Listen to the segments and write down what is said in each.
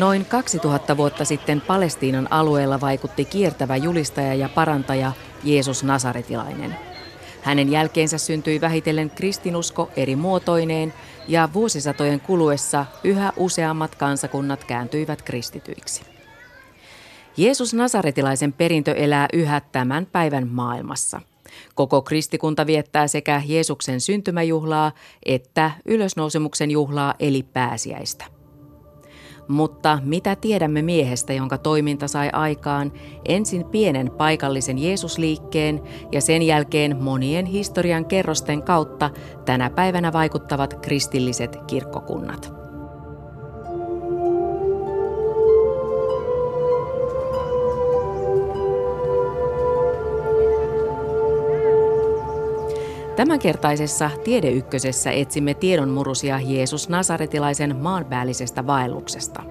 Noin 2000 vuotta sitten Palestiinan alueella vaikutti kiertävä julistaja ja parantaja Jeesus Nasaretilainen. Hänen jälkeensä syntyi vähitellen kristinusko eri muotoineen ja vuosisatojen kuluessa yhä useammat kansakunnat kääntyivät kristityiksi. Jeesus Nasaretilaisen perintö elää yhä tämän päivän maailmassa. Koko kristikunta viettää sekä Jeesuksen syntymäjuhlaa että ylösnousemuksen juhlaa eli pääsiäistä. Mutta mitä tiedämme miehestä, jonka toiminta sai aikaan ensin pienen paikallisen Jeesusliikkeen ja sen jälkeen monien historian kerrosten kautta tänä päivänä vaikuttavat kristilliset kirkkokunnat? Tämänkertaisessa Tiedeykkösessä etsimme tiedonmurusia Jeesus Nasaretilaisen maanpäällisestä vaelluksesta.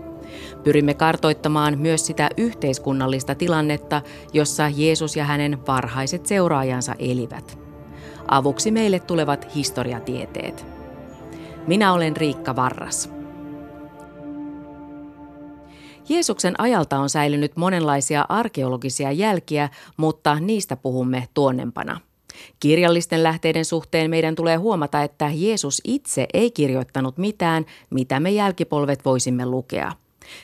Pyrimme kartoittamaan myös sitä yhteiskunnallista tilannetta, jossa Jeesus ja hänen varhaiset seuraajansa elivät. Avuksi meille tulevat historiatieteet. Minä olen Riikka Varras. Jeesuksen ajalta on säilynyt monenlaisia arkeologisia jälkiä, mutta niistä puhumme tuonnempana – Kirjallisten lähteiden suhteen meidän tulee huomata, että Jeesus itse ei kirjoittanut mitään, mitä me jälkipolvet voisimme lukea.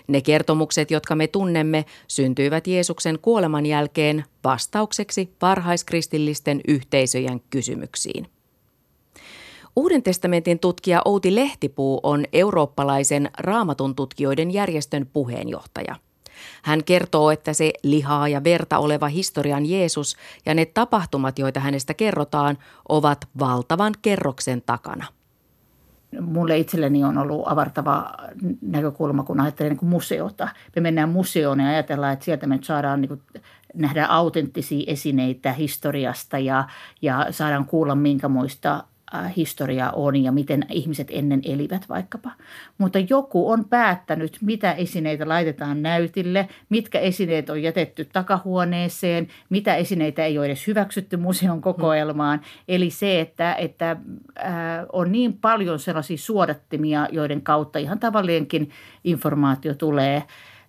Ne kertomukset, jotka me tunnemme, syntyivät Jeesuksen kuoleman jälkeen vastaukseksi varhaiskristillisten yhteisöjen kysymyksiin. Uuden testamentin tutkija Outi Lehtipuu on eurooppalaisen raamatun tutkijoiden järjestön puheenjohtaja. Hän kertoo, että se lihaa ja verta oleva historian Jeesus ja ne tapahtumat, joita hänestä kerrotaan, ovat valtavan kerroksen takana. Mulle itselleni on ollut avartava näkökulma, kun ajattelen niin museota. Me mennään museoon ja ajatellaan, että sieltä me saadaan niin kuin nähdä autenttisia esineitä historiasta ja, ja saadaan kuulla minkä muista Äh, historia on ja miten ihmiset ennen elivät vaikkapa. Mutta joku on päättänyt, mitä esineitä laitetaan näytille, mitkä esineet on jätetty takahuoneeseen, mitä esineitä ei ole edes hyväksytty museon kokoelmaan. Eli se, että, että äh, on niin paljon sellaisia suodattimia, joiden kautta ihan tavallinenkin informaatio tulee,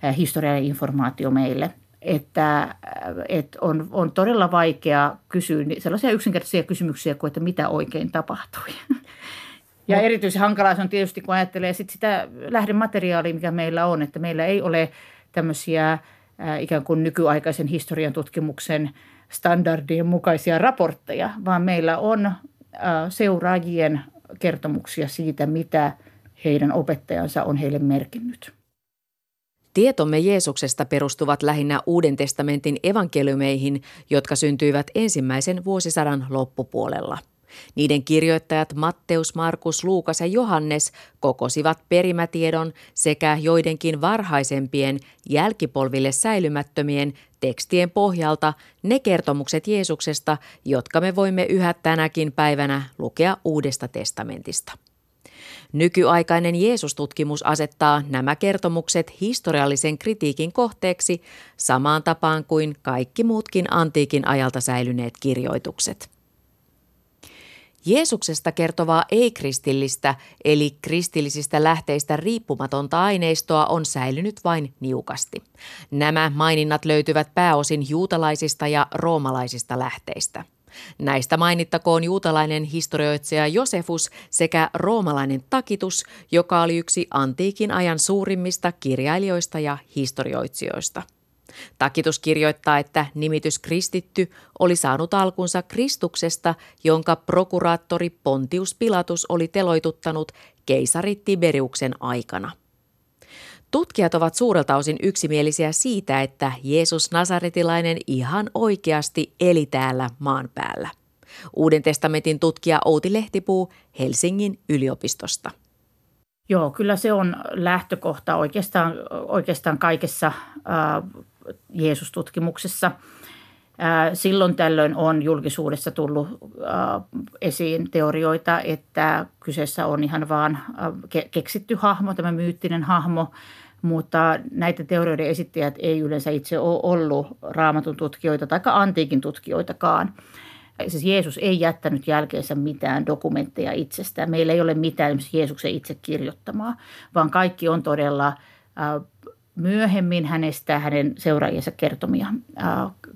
äh, historiallinen informaatio meille – että, että on, on todella vaikea kysyä sellaisia yksinkertaisia kysymyksiä kuin, että mitä oikein tapahtui. Ja erityisen hankalaa se on tietysti, kun ajattelee sit sitä lähdemateriaalia, mikä meillä on, että meillä ei ole tämmöisiä ikään kuin nykyaikaisen historian tutkimuksen standardien mukaisia raportteja, vaan meillä on seuraajien kertomuksia siitä, mitä heidän opettajansa on heille merkinnyt. Tietomme Jeesuksesta perustuvat lähinnä Uuden testamentin evankeliumeihin, jotka syntyivät ensimmäisen vuosisadan loppupuolella. Niiden kirjoittajat Matteus, Markus, Luukas ja Johannes kokosivat perimätiedon sekä joidenkin varhaisempien jälkipolville säilymättömien tekstien pohjalta ne kertomukset Jeesuksesta, jotka me voimme yhä tänäkin päivänä lukea Uudesta testamentista. Nykyaikainen Jeesustutkimus asettaa nämä kertomukset historiallisen kritiikin kohteeksi samaan tapaan kuin kaikki muutkin antiikin ajalta säilyneet kirjoitukset. Jeesuksesta kertovaa ei-kristillistä eli kristillisistä lähteistä riippumatonta aineistoa on säilynyt vain niukasti. Nämä maininnat löytyvät pääosin juutalaisista ja roomalaisista lähteistä. Näistä mainittakoon juutalainen historioitsija Josefus sekä roomalainen Takitus, joka oli yksi antiikin ajan suurimmista kirjailijoista ja historioitsijoista. Takitus kirjoittaa, että nimitys kristitty oli saanut alkunsa Kristuksesta, jonka prokuraattori Pontius Pilatus oli teloituttanut keisari Tiberiuksen aikana – Tutkijat ovat suurelta osin yksimielisiä siitä, että Jeesus Nasaretilainen ihan oikeasti eli täällä maan päällä. Uuden testamentin tutkija Outi Lehtipuu Helsingin yliopistosta. Joo, kyllä se on lähtökohta oikeastaan, oikeastaan kaikessa äh, Jeesus-tutkimuksessa. Silloin tällöin on julkisuudessa tullut esiin teorioita, että kyseessä on ihan vaan keksitty hahmo, tämä myyttinen hahmo, mutta näitä teorioiden esittäjät ei yleensä itse ole ollut raamatun tutkijoita tai antiikin tutkijoitakaan. Siis Jeesus ei jättänyt jälkeensä mitään dokumentteja itsestään. Meillä ei ole mitään Jeesuksen itse kirjoittamaa, vaan kaikki on todella myöhemmin hänestä hänen seuraajiensa kertomia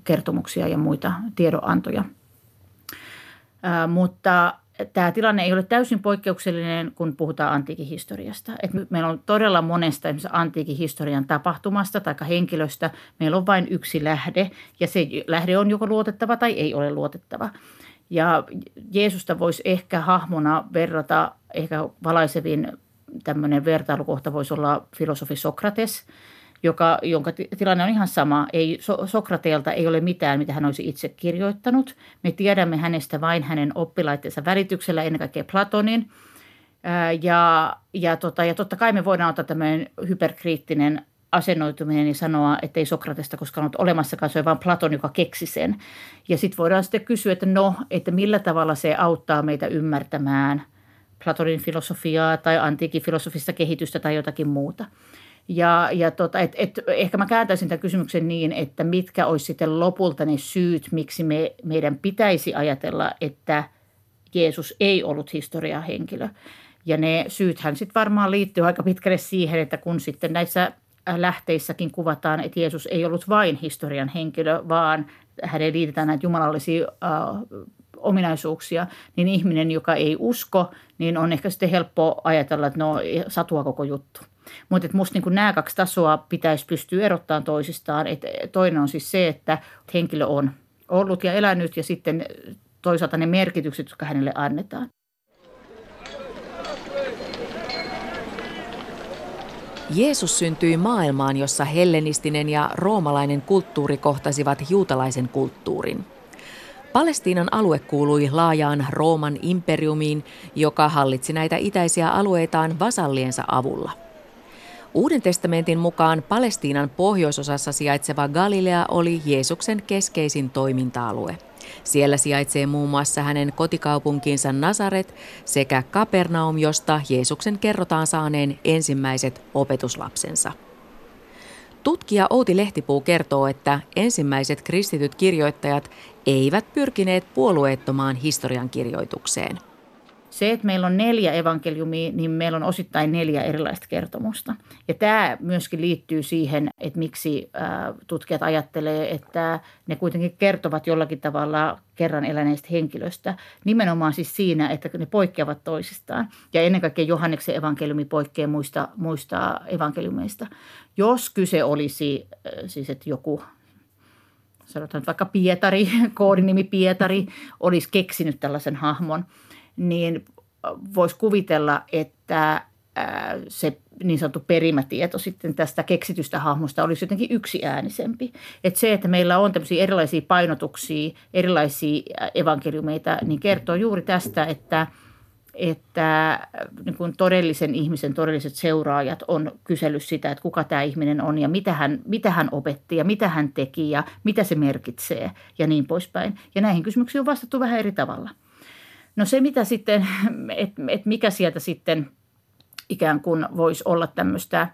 kertomuksia ja muita tiedonantoja. Mutta tämä tilanne ei ole täysin poikkeuksellinen, kun puhutaan antiikin historiasta. Et meillä on todella monesta antiikin historian tapahtumasta tai henkilöstä. Meillä on vain yksi lähde ja se lähde on joko luotettava tai ei ole luotettava. Ja Jeesusta voisi ehkä hahmona verrata, ehkä valaisevin tämmöinen vertailukohta voisi olla filosofi Sokrates – joka, jonka tilanne on ihan sama. Ei, so, Sokrateelta ei ole mitään, mitä hän olisi itse kirjoittanut. Me tiedämme hänestä vain hänen oppilaittensa välityksellä, ennen kaikkea Platonin. Ja, ja, tota, ja totta kai me voidaan ottaa tämmöinen hyperkriittinen asennoituminen ja sanoa, että ei Sokratesta koskaan ollut olemassakaan, se on vain Platon, joka keksi sen. Ja sitten voidaan sitten kysyä, että no, että millä tavalla se auttaa meitä ymmärtämään Platonin filosofiaa tai antiikin filosofista kehitystä tai jotakin muuta. Ja, ja tota, et, et, ehkä mä kääntäisin tämän kysymyksen niin, että mitkä olisi sitten lopulta ne syyt, miksi me, meidän pitäisi ajatella, että Jeesus ei ollut historiahenkilö. Ja ne syythän sitten varmaan liittyy aika pitkälle siihen, että kun sitten näissä lähteissäkin kuvataan, että Jeesus ei ollut vain historian henkilö, vaan hänen liitetään näitä jumalallisia äh, ominaisuuksia, niin ihminen, joka ei usko, niin on ehkä sitten helppo ajatella, että no satua koko juttu. Mutta musta niin nämä kaksi tasoa pitäisi pystyä erottamaan toisistaan. Et toinen on siis se, että henkilö on ollut ja elänyt ja sitten toisaalta ne merkitykset, jotka hänelle annetaan. Jeesus syntyi maailmaan, jossa hellenistinen ja roomalainen kulttuuri kohtasivat juutalaisen kulttuurin. Palestiinan alue kuului laajaan Rooman imperiumiin, joka hallitsi näitä itäisiä alueitaan vasalliensa avulla. Uuden testamentin mukaan Palestiinan pohjoisosassa sijaitseva Galilea oli Jeesuksen keskeisin toiminta-alue. Siellä sijaitsee muun muassa hänen kotikaupunkinsa Nasaret sekä Kapernaum, josta Jeesuksen kerrotaan saaneen ensimmäiset opetuslapsensa. Tutkija Outi Lehtipuu kertoo, että ensimmäiset kristityt kirjoittajat eivät pyrkineet puolueettomaan historiankirjoitukseen – se, että meillä on neljä evankeliumia, niin meillä on osittain neljä erilaista kertomusta. Ja tämä myöskin liittyy siihen, että miksi tutkijat ajattelee, että ne kuitenkin kertovat jollakin tavalla kerran eläneistä henkilöstä. Nimenomaan siis siinä, että ne poikkeavat toisistaan. Ja ennen kaikkea Johanneksen evankeliumi poikkeaa muista, muista evankeliumeista. Jos kyse olisi siis, että joku sanotaan vaikka Pietari, koodinimi Pietari, olisi keksinyt tällaisen hahmon – niin voisi kuvitella, että se niin sanottu perimätieto sitten tästä keksitystä hahmosta olisi jotenkin yksiäänisempi. Että se, että meillä on tämmöisiä erilaisia painotuksia, erilaisia evankeliumeita, niin kertoo juuri tästä, että, että niin kuin todellisen ihmisen todelliset seuraajat on kysellyt sitä, että kuka tämä ihminen on ja mitä hän, mitä hän opetti ja mitä hän teki ja mitä se merkitsee ja niin poispäin. Ja näihin kysymyksiin on vastattu vähän eri tavalla. No se, mitä sitten, että et mikä sieltä sitten ikään kuin voisi olla tämmöistä,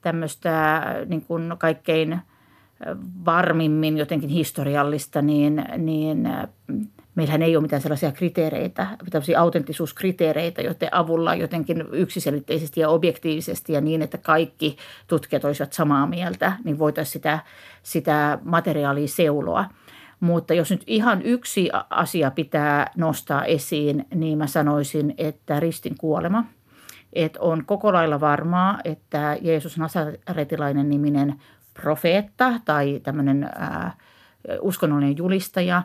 tämmöistä niin kuin kaikkein varmimmin jotenkin historiallista, niin, niin meillähän ei ole mitään sellaisia kriteereitä, tämmöisiä autenttisuuskriteereitä, joiden avulla jotenkin yksiselitteisesti ja objektiivisesti ja niin, että kaikki tutkijat olisivat samaa mieltä, niin voitaisiin sitä, sitä materiaalia seuloa – mutta jos nyt ihan yksi asia pitää nostaa esiin, niin mä sanoisin, että ristin kuolema. Että on koko lailla varmaa, että Jeesus Nasaretilainen niminen profeetta tai tämmöinen äh, uskonnollinen julistaja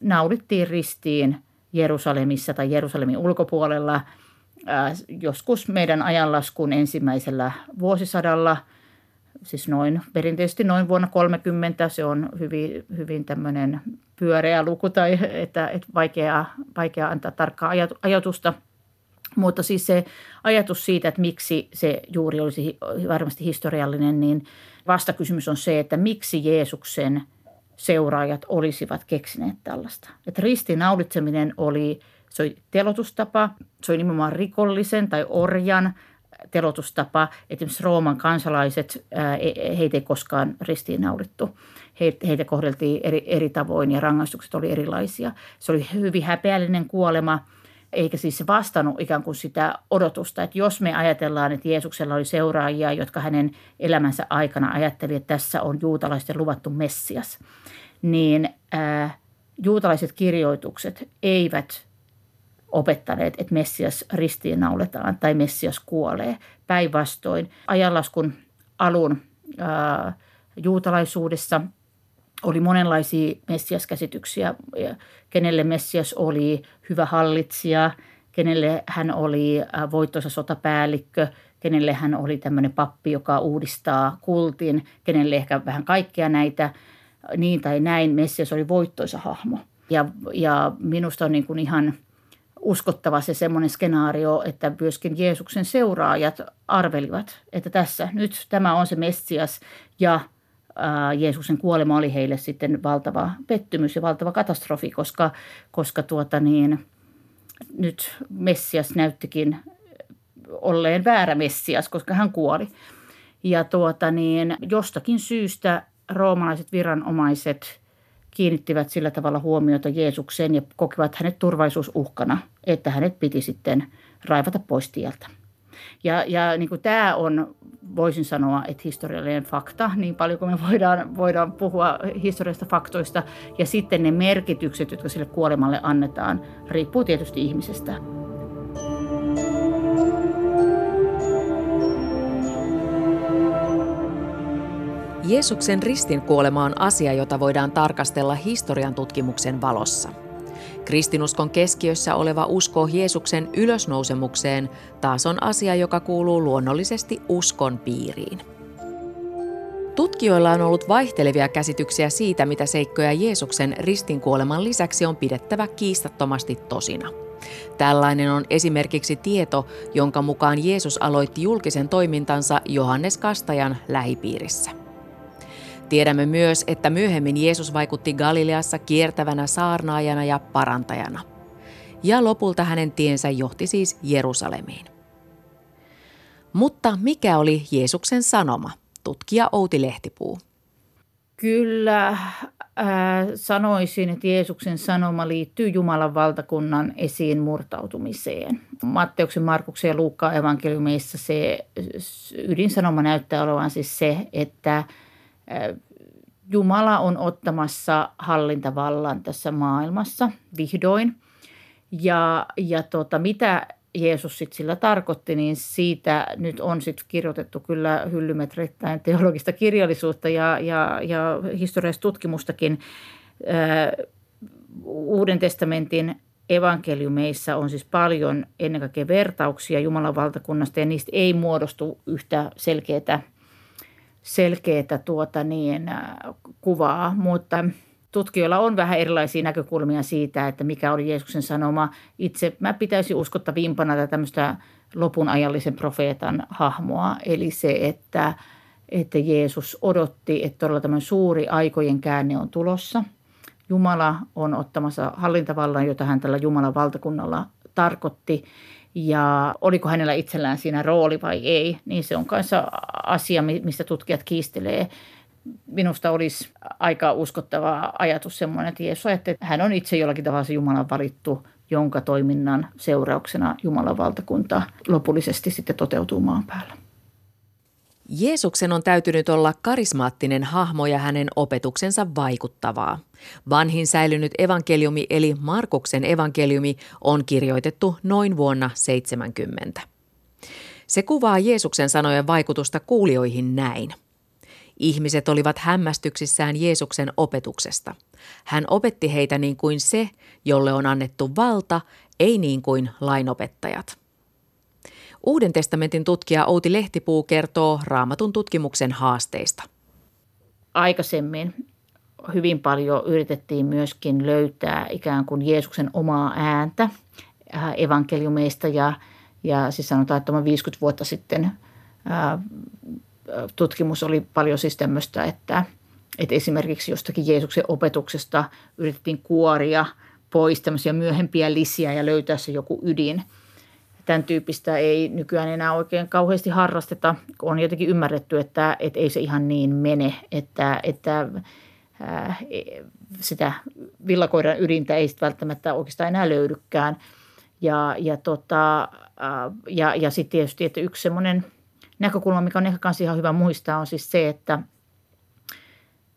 naulittiin ristiin Jerusalemissa tai Jerusalemin ulkopuolella äh, joskus meidän ajanlaskun ensimmäisellä vuosisadalla – siis noin, perinteisesti noin vuonna 30, se on hyvin, hyvin tämmöinen pyöreä luku tai että, että vaikea, vaikea antaa tarkkaa ajatusta. Mutta siis se ajatus siitä, että miksi se juuri olisi varmasti historiallinen, niin vastakysymys on se, että miksi Jeesuksen seuraajat olisivat keksineet tällaista. Että ristinaulitseminen oli, se oli telotustapa, se oli nimenomaan rikollisen tai orjan – telotustapa. Esimerkiksi Rooman kansalaiset, e, heitä ei koskaan ristiinnaulittu. Heitä kohdeltiin eri, eri tavoin ja rangaistukset oli erilaisia. Se oli hyvin häpeällinen kuolema eikä siis vastannut ikään kuin sitä odotusta, että jos me ajatellaan, että Jeesuksella oli seuraajia, jotka hänen elämänsä aikana ajatteli, että tässä on juutalaisten luvattu Messias, niin ää, juutalaiset kirjoitukset eivät opettaneet, että Messias ristiinnauletaan tai Messias kuolee. Päinvastoin ajanlaskun alun ää, juutalaisuudessa oli monenlaisia Messias-käsityksiä, kenelle Messias oli hyvä hallitsija, kenelle hän oli voittoisa sotapäällikkö, kenelle hän oli tämmöinen pappi, joka uudistaa kultin, kenelle ehkä vähän kaikkea näitä, niin tai näin, Messias oli voittoisa hahmo. Ja, ja minusta on niin kuin ihan uskottava se semmoinen skenaario, että myöskin Jeesuksen seuraajat arvelivat, että tässä nyt tämä on se Messias ja Jeesuksen kuolema oli heille sitten valtava pettymys ja valtava katastrofi, koska, koska tuota niin, nyt Messias näyttikin olleen väärä Messias, koska hän kuoli. Ja tuota niin, jostakin syystä roomalaiset viranomaiset kiinnittivät sillä tavalla huomiota Jeesukseen ja kokivat hänet turvallisuusuhkana, että hänet piti sitten raivata pois tieltä. Ja, ja niin kuin tämä on, voisin sanoa, että historiallinen fakta, niin paljon kuin me voidaan, voidaan puhua historiallisista faktoista. Ja sitten ne merkitykset, jotka sille kuolemalle annetaan, riippuu tietysti ihmisestä. Jeesuksen ristin kuolema on asia, jota voidaan tarkastella historian tutkimuksen valossa. Kristinuskon keskiössä oleva usko Jeesuksen ylösnousemukseen taas on asia, joka kuuluu luonnollisesti uskon piiriin. Tutkijoilla on ollut vaihtelevia käsityksiä siitä, mitä seikkoja Jeesuksen ristinkuoleman lisäksi on pidettävä kiistattomasti tosina. Tällainen on esimerkiksi tieto, jonka mukaan Jeesus aloitti julkisen toimintansa Johannes Kastajan lähipiirissä. Tiedämme myös, että myöhemmin Jeesus vaikutti Galileassa kiertävänä saarnaajana ja parantajana. Ja lopulta hänen tiensä johti siis Jerusalemiin. Mutta mikä oli Jeesuksen sanoma? Tutkija Outi Lehtipuu. Kyllä äh, sanoisin, että Jeesuksen sanoma liittyy Jumalan valtakunnan esiin murtautumiseen. Matteuksen, Markuksen ja Luukkaan evankeliumissa se ydinsanoma näyttää olevan siis se, että Jumala on ottamassa hallintavallan tässä maailmassa vihdoin. Ja, ja tota, mitä Jeesus sitten sillä tarkoitti, niin siitä nyt on sitten kirjoitettu kyllä hyllymetreittäin teologista kirjallisuutta ja, ja, ja historiallista tutkimustakin. Uuden testamentin evankeliumeissa on siis paljon ennen kaikkea vertauksia Jumalan valtakunnasta ja niistä ei muodostu yhtä selkeää selkeää tuota niin, äh, kuvaa, mutta tutkijoilla on vähän erilaisia näkökulmia siitä, että mikä oli Jeesuksen sanoma. Itse mä pitäisin uskottavimpana tätä tämmöistä lopun ajallisen profeetan hahmoa, eli se, että, että Jeesus odotti, että todella tämmöinen suuri aikojen käänne on tulossa. Jumala on ottamassa hallintavallan, jota hän tällä Jumalan valtakunnalla tarkoitti ja oliko hänellä itsellään siinä rooli vai ei, niin se on kanssa asia, mistä tutkijat kiistelee. Minusta olisi aika uskottava ajatus semmoinen, että Jeesus ajatteli, että hän on itse jollakin tavalla se Jumalan valittu, jonka toiminnan seurauksena Jumalan valtakunta lopullisesti sitten toteutuu maan päällä. Jeesuksen on täytynyt olla karismaattinen hahmo ja hänen opetuksensa vaikuttavaa. Vanhin säilynyt evankeliumi eli Markuksen evankeliumi on kirjoitettu noin vuonna 70. Se kuvaa Jeesuksen sanojen vaikutusta kuulijoihin näin. Ihmiset olivat hämmästyksissään Jeesuksen opetuksesta. Hän opetti heitä niin kuin se, jolle on annettu valta, ei niin kuin lainopettajat. Uuden testamentin tutkija Outi Lehtipuu kertoo raamatun tutkimuksen haasteista. Aikaisemmin hyvin paljon yritettiin myöskin löytää ikään kuin Jeesuksen omaa ääntä äh, evankeliumeista ja, ja siis sanotaan, että 50 vuotta sitten äh, tutkimus oli paljon siis tämmöistä, että, että esimerkiksi jostakin Jeesuksen opetuksesta yritettiin kuoria pois tämmöisiä myöhempiä lisiä ja löytää se joku ydin – tämän tyyppistä ei nykyään enää oikein kauheasti harrasteta. On jotenkin ymmärretty, että, että ei se ihan niin mene, että, että ää, sitä villakoiran ydintä ei välttämättä oikeastaan enää löydykään. Ja, ja, tota, ja, ja sitten tietysti, että yksi semmoinen näkökulma, mikä on ehkä kanssa ihan hyvä muistaa, on siis se, että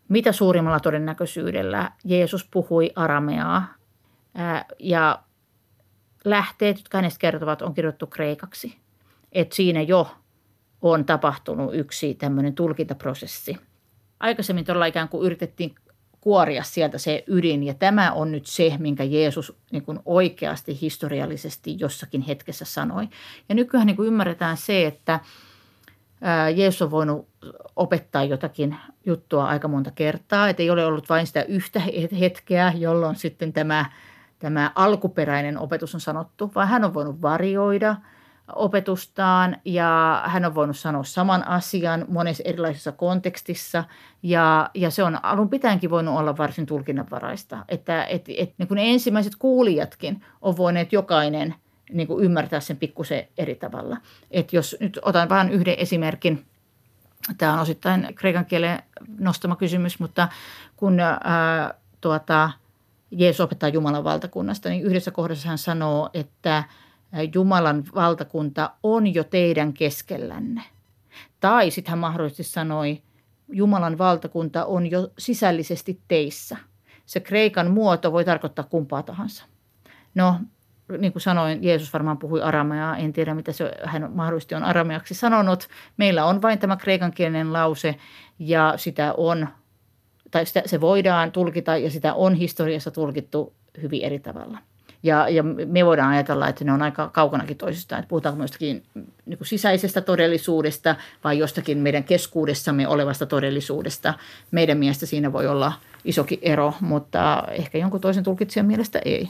mitä suurimmalla todennäköisyydellä Jeesus puhui arameaa ja lähteet, jotka hänestä kertovat, on kirjoittu kreikaksi. Että siinä jo on tapahtunut yksi tämmöinen tulkintaprosessi. Aikaisemmin todella ikään kuin yritettiin kuoria sieltä se ydin. Ja tämä on nyt se, minkä Jeesus niin kuin oikeasti historiallisesti jossakin hetkessä sanoi. Ja nykyään niin kuin ymmärretään se, että Jeesus on voinut opettaa jotakin juttua aika monta kertaa. Että ei ole ollut vain sitä yhtä hetkeä, jolloin sitten tämä, tämä alkuperäinen opetus on sanottu, vaan hän on voinut varjoida – opetustaan ja hän on voinut sanoa saman asian monessa erilaisessa kontekstissa ja, ja se on alun pitäenkin voinut olla varsin tulkinnanvaraista. Että et, et, niin kuin ne ensimmäiset kuulijatkin on voineet jokainen niin kuin ymmärtää sen pikkusen eri tavalla. Et jos nyt otan vain yhden esimerkin, tämä on osittain kreikan kielen nostama kysymys, mutta kun ää, tuota, Jeesus opettaa Jumalan valtakunnasta, niin yhdessä kohdassa hän sanoo, että – Jumalan valtakunta on jo teidän keskellänne. Tai sitten hän mahdollisesti sanoi, Jumalan valtakunta on jo sisällisesti teissä. Se kreikan muoto voi tarkoittaa kumpaa tahansa. No, niin kuin sanoin, Jeesus varmaan puhui arameaa. En tiedä, mitä se, hän mahdollisesti on arameaksi sanonut. Meillä on vain tämä kreikankielinen lause ja sitä on, tai sitä, se voidaan tulkita ja sitä on historiassa tulkittu hyvin eri tavalla. Ja, ja me voidaan ajatella, että ne on aika kaukanakin toisistaan, että puhutaanko me jostakin niin kuin sisäisestä todellisuudesta vai jostakin meidän keskuudessamme olevasta todellisuudesta. Meidän mielestä siinä voi olla isokin ero, mutta ehkä jonkun toisen tulkitsijan mielestä ei.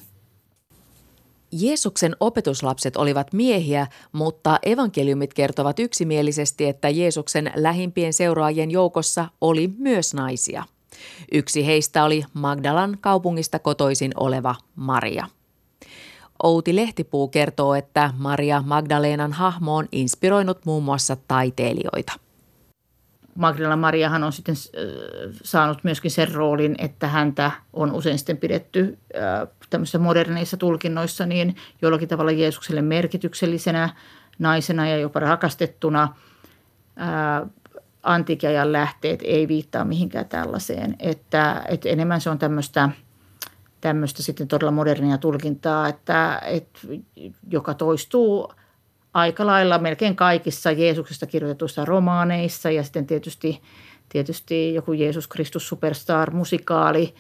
Jeesuksen opetuslapset olivat miehiä, mutta evankeliumit kertovat yksimielisesti, että Jeesuksen lähimpien seuraajien joukossa oli myös naisia. Yksi heistä oli Magdalan kaupungista kotoisin oleva Maria. Outi Lehtipuu kertoo, että Maria Magdalenan hahmo on inspiroinut muun muassa taiteilijoita. Magdalena Mariahan on sitten äh, saanut myöskin sen roolin, että häntä on usein sitten pidetty äh, tämmöisissä moderneissa tulkinnoissa niin jollakin tavalla Jeesukselle merkityksellisenä naisena ja jopa rakastettuna. Äh, antiikiajan lähteet ei viittaa mihinkään tällaiseen, että, että enemmän se on tämmöistä – tämmöistä sitten todella modernia tulkintaa, että, että joka toistuu aika lailla melkein kaikissa Jeesuksesta kirjoitetuissa romaaneissa ja sitten tietysti, tietysti joku Jeesus Kristus Superstar musikaali.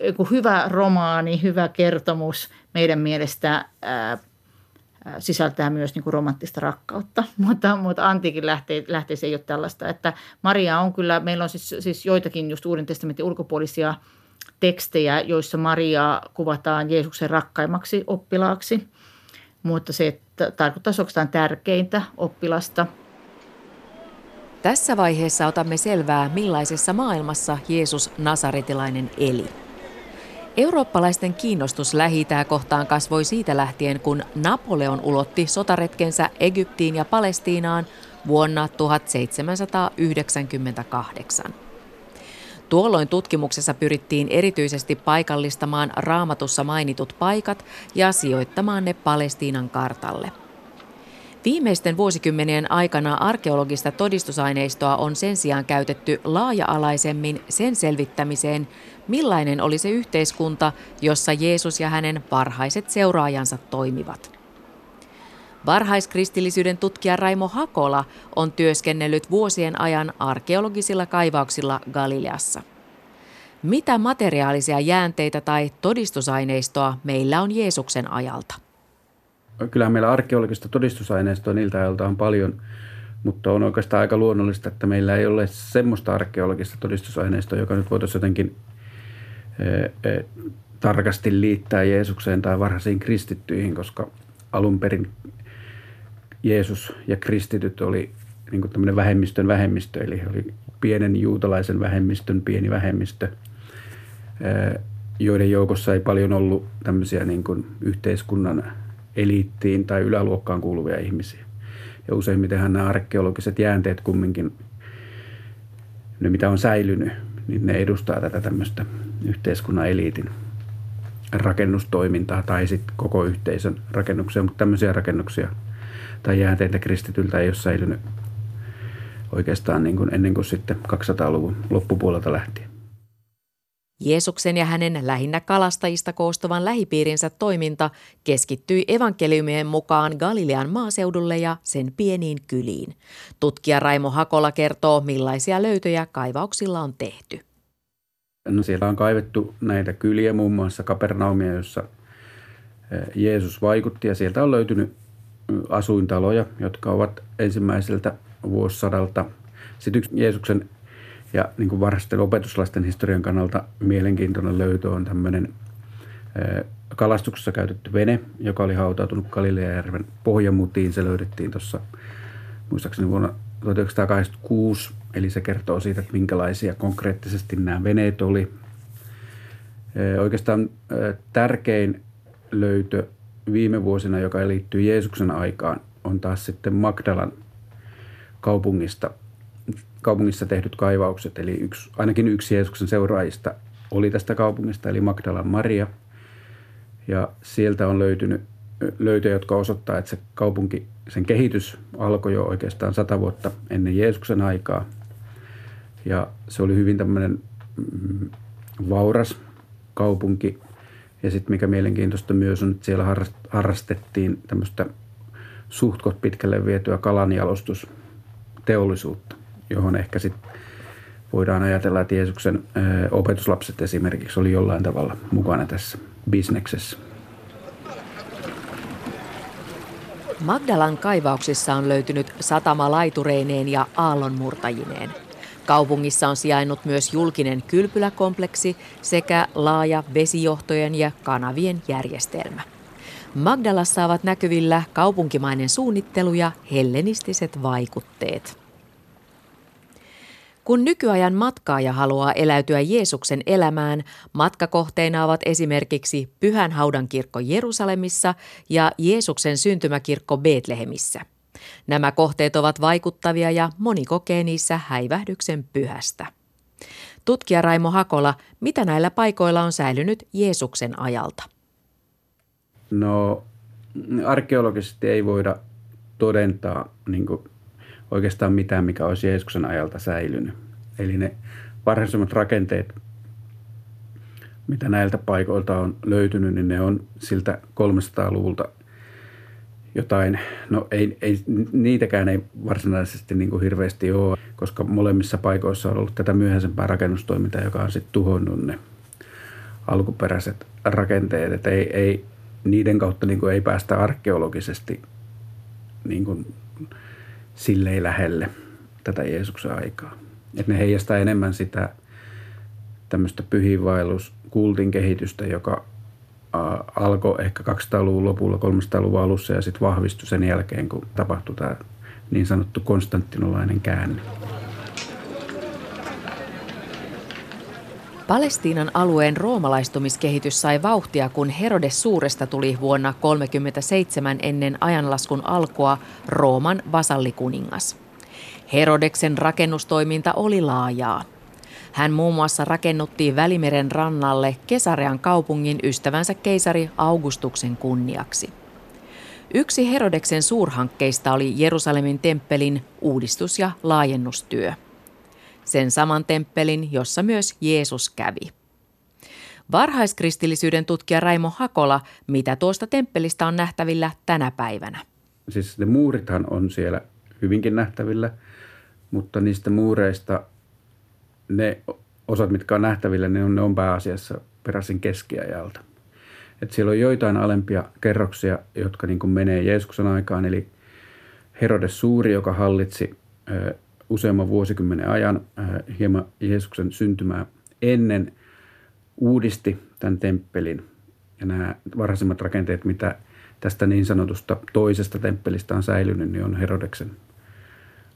Joku hyvä romaani, hyvä kertomus meidän mielestä ää, sisältää myös niin kuin romanttista rakkautta, mutta, mutta antiikin lähte, ei ole tällaista. Että Maria on kyllä, meillä on siis, siis joitakin just Uuden testamentin ulkopuolisia – tekstejä, joissa Maria kuvataan Jeesuksen rakkaimmaksi oppilaaksi, mutta se että tarkoittaisi oikeastaan tärkeintä oppilasta. Tässä vaiheessa otamme selvää, millaisessa maailmassa Jeesus Nasaretilainen eli. Eurooppalaisten kiinnostus lähi kohtaan kasvoi siitä lähtien, kun Napoleon ulotti sotaretkensä Egyptiin ja Palestiinaan vuonna 1798. Tuolloin tutkimuksessa pyrittiin erityisesti paikallistamaan raamatussa mainitut paikat ja sijoittamaan ne Palestiinan kartalle. Viimeisten vuosikymmenien aikana arkeologista todistusaineistoa on sen sijaan käytetty laaja-alaisemmin sen selvittämiseen, millainen oli se yhteiskunta, jossa Jeesus ja hänen parhaiset seuraajansa toimivat. Varhaiskristillisyyden tutkija Raimo Hakola on työskennellyt vuosien ajan arkeologisilla kaivauksilla Galileassa. Mitä materiaalisia jäänteitä tai todistusaineistoa meillä on Jeesuksen ajalta? Kyllä meillä arkeologista todistusaineistoa niiltä ajalta on paljon, mutta on oikeastaan aika luonnollista, että meillä ei ole semmoista arkeologista todistusaineistoa, joka nyt voitaisiin jotenkin e, e, tarkasti liittää Jeesukseen tai varhaisiin kristittyihin, koska alun perin Jeesus ja kristityt oli niin kuin tämmöinen vähemmistön vähemmistö, eli oli pienen juutalaisen vähemmistön pieni vähemmistö, joiden joukossa ei paljon ollut tämmöisiä niin kuin yhteiskunnan eliittiin tai yläluokkaan kuuluvia ihmisiä. Ja useimmitenhan nämä arkeologiset jäänteet kumminkin, ne mitä on säilynyt, niin ne edustaa tätä tämmöistä yhteiskunnan eliitin rakennustoimintaa tai sitten koko yhteisön rakennuksia, mutta tämmöisiä rakennuksia tai jääteitä kristityltä ei ole säilynyt oikeastaan niin kuin ennen kuin sitten 200-luvun loppupuolelta lähtien. Jeesuksen ja hänen lähinnä kalastajista koostuvan lähipiirinsä toiminta keskittyi evankeliumien mukaan Galilean maaseudulle ja sen pieniin kyliin. Tutkija Raimo Hakola kertoo, millaisia löytöjä kaivauksilla on tehty. No siellä on kaivettu näitä kyliä, muun muassa Kapernaumia, jossa eh, Jeesus vaikutti ja sieltä on löytynyt asuintaloja, jotka ovat ensimmäiseltä vuosisadalta. Sitten yksi Jeesuksen ja niin kuin varhaisten opetuslasten historian kannalta mielenkiintoinen löytö on tämmöinen kalastuksessa käytetty vene, joka oli hautautunut Galileajärven pohjamutiin. Se löydettiin tuossa muistaakseni vuonna 1986, eli se kertoo siitä, että minkälaisia konkreettisesti nämä veneet oli. Oikeastaan tärkein löytö viime vuosina, joka liittyy Jeesuksen aikaan, on taas sitten Magdalan kaupungista – kaupungissa tehdyt kaivaukset, eli yksi, ainakin yksi Jeesuksen seuraajista oli tästä kaupungista, eli Magdalan Maria. Ja sieltä on löytynyt löytöjä, jotka osoittaa, että se kaupunki, sen kehitys alkoi jo oikeastaan sata vuotta ennen Jeesuksen aikaa. Ja se oli hyvin tämmöinen mm, vauras kaupunki. Ja sitten mikä mielenkiintoista myös on, että siellä harrastettiin tämmöistä suhtkot pitkälle vietyä kalanjalostusteollisuutta johon ehkä sitten voidaan ajatella, että Jeesuksen opetuslapset esimerkiksi oli jollain tavalla mukana tässä bisneksessä. Magdalan kaivauksissa on löytynyt satama laitureineen ja aallonmurtajineen. Kaupungissa on sijainnut myös julkinen kylpyläkompleksi sekä laaja vesijohtojen ja kanavien järjestelmä. Magdalassa ovat näkyvillä kaupunkimainen suunnittelu ja hellenistiset vaikutteet. Kun nykyajan matkaaja haluaa eläytyä Jeesuksen elämään, matkakohteina ovat esimerkiksi Pyhän haudan kirkko Jerusalemissa ja Jeesuksen syntymäkirkko Betlehemissä. Nämä kohteet ovat vaikuttavia ja moni kokee niissä häivähdyksen pyhästä. Tutkija Raimo Hakola, mitä näillä paikoilla on säilynyt Jeesuksen ajalta? No arkeologisesti ei voida todentaa niin oikeastaan mitään, mikä olisi Jeesuksen ajalta säilynyt. Eli ne varhaisemmat rakenteet, mitä näiltä paikoilta on löytynyt, niin ne on siltä 300-luvulta jotain, no ei, ei, niitäkään ei varsinaisesti niin kuin hirveästi ole, koska molemmissa paikoissa on ollut tätä myöhäisempää rakennustoimintaa, joka on sitten tuhonnut ne alkuperäiset rakenteet, että ei, ei, niiden kautta niin kuin ei päästä arkeologisesti niin kuin silleen lähelle tätä Jeesuksen aikaa. Että ne heijastaa enemmän sitä tämmöistä pyhiinvaelluskultin kehitystä, joka alkoi ehkä 200-luvun lopulla, 300-luvun alussa ja sitten vahvistui sen jälkeen, kun tapahtui tämä niin sanottu konstantinolainen käänne. Palestiinan alueen roomalaistumiskehitys sai vauhtia, kun Herodes Suuresta tuli vuonna 37 ennen ajanlaskun alkua Rooman vasallikuningas. Herodeksen rakennustoiminta oli laajaa. Hän muun muassa rakennutti Välimeren rannalle Kesarean kaupungin ystävänsä keisari Augustuksen kunniaksi. Yksi Herodeksen suurhankkeista oli Jerusalemin temppelin uudistus- ja laajennustyö – sen saman temppelin, jossa myös Jeesus kävi. Varhaiskristillisyyden tutkija Raimo Hakola, mitä tuosta temppelistä on nähtävillä tänä päivänä? Siis ne muurithan on siellä hyvinkin nähtävillä, mutta niistä muureista ne osat, mitkä on nähtävillä, ne on, ne on pääasiassa peräisin keskiajalta. Et siellä on joitain alempia kerroksia, jotka niin menee Jeesuksen aikaan, eli Herodes Suuri, joka hallitsi useamman vuosikymmenen ajan äh, hieman Jeesuksen syntymää ennen uudisti tämän temppelin. Ja nämä varhaisemmat rakenteet, mitä tästä niin sanotusta toisesta temppelistä on säilynyt, niin on Herodeksen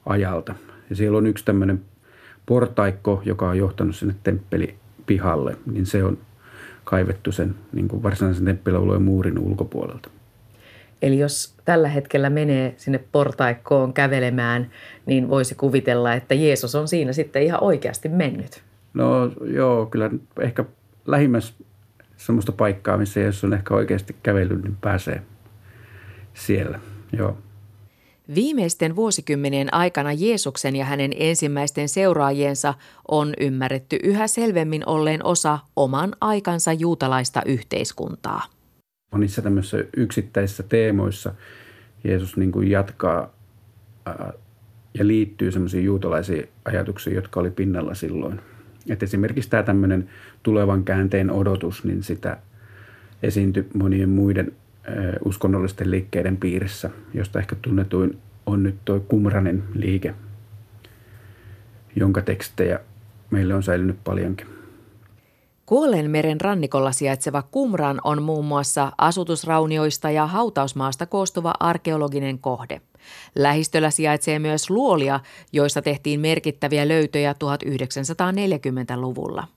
ajalta. Ja siellä on yksi tämmöinen portaikko, joka on johtanut sinne temppelipihalle, niin se on kaivettu sen niin kuin varsinaisen temppelialueen muurin ulkopuolelta. Eli jos tällä hetkellä menee sinne portaikkoon kävelemään, niin voisi kuvitella, että Jeesus on siinä sitten ihan oikeasti mennyt. No joo, kyllä ehkä lähimmäs semmoista paikkaa, missä jos on ehkä oikeasti kävellyt, niin pääsee siellä. Joo. Viimeisten vuosikymmenien aikana Jeesuksen ja hänen ensimmäisten seuraajiensa on ymmärretty yhä selvemmin olleen osa oman aikansa juutalaista yhteiskuntaa. Monissa tämmöisissä yksittäisissä teemoissa Jeesus niin kuin jatkaa ja liittyy semmoisiin juutalaisiin ajatuksiin, jotka oli pinnalla silloin. Et esimerkiksi tämä tämmöinen tulevan käänteen odotus, niin sitä esiintyi monien muiden uskonnollisten liikkeiden piirissä, josta ehkä tunnetuin on nyt tuo Kumranen liike, jonka tekstejä meille on säilynyt paljonkin. meren rannikolla sijaitseva Kumran on muun muassa asutusraunioista ja hautausmaasta koostuva arkeologinen kohde. Lähistöllä sijaitsee myös luolia, joista tehtiin merkittäviä löytöjä 1940-luvulla.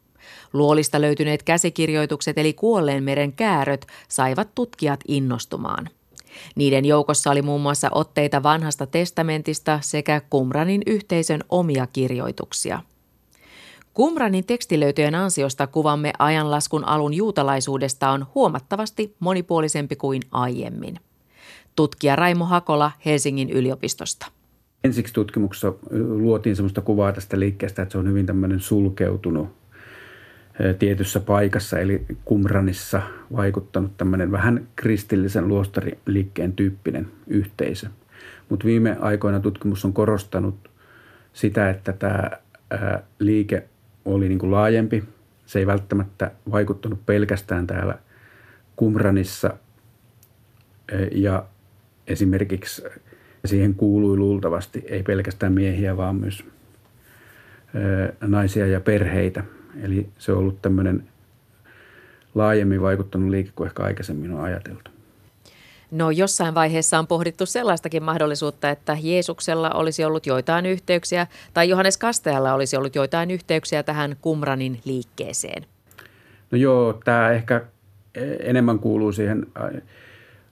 Luolista löytyneet käsikirjoitukset eli meren kääröt saivat tutkijat innostumaan. Niiden joukossa oli muun muassa otteita vanhasta testamentista sekä Kumranin yhteisön omia kirjoituksia. Kumranin tekstilöytöjen ansiosta kuvamme ajanlaskun alun juutalaisuudesta on huomattavasti monipuolisempi kuin aiemmin. Tutkija Raimo Hakola Helsingin yliopistosta. Ensiksi tutkimuksessa luotiin sellaista kuvaa tästä liikkeestä, että se on hyvin tämmöinen sulkeutunut tietyssä paikassa, eli Kumranissa vaikuttanut tämmöinen vähän kristillisen luostariliikkeen tyyppinen yhteisö. Mutta viime aikoina tutkimus on korostanut sitä, että tämä liike oli niin kuin laajempi. Se ei välttämättä vaikuttanut pelkästään täällä Kumranissa ja esimerkiksi siihen kuului luultavasti ei pelkästään miehiä, vaan myös naisia ja perheitä – Eli se on ollut tämmöinen laajemmin vaikuttanut liike kuin ehkä aikaisemmin on ajateltu. No jossain vaiheessa on pohdittu sellaistakin mahdollisuutta, että Jeesuksella olisi ollut joitain yhteyksiä tai Johannes Kastajalla olisi ollut joitain yhteyksiä tähän Kumranin liikkeeseen. No joo, tämä ehkä enemmän kuuluu siihen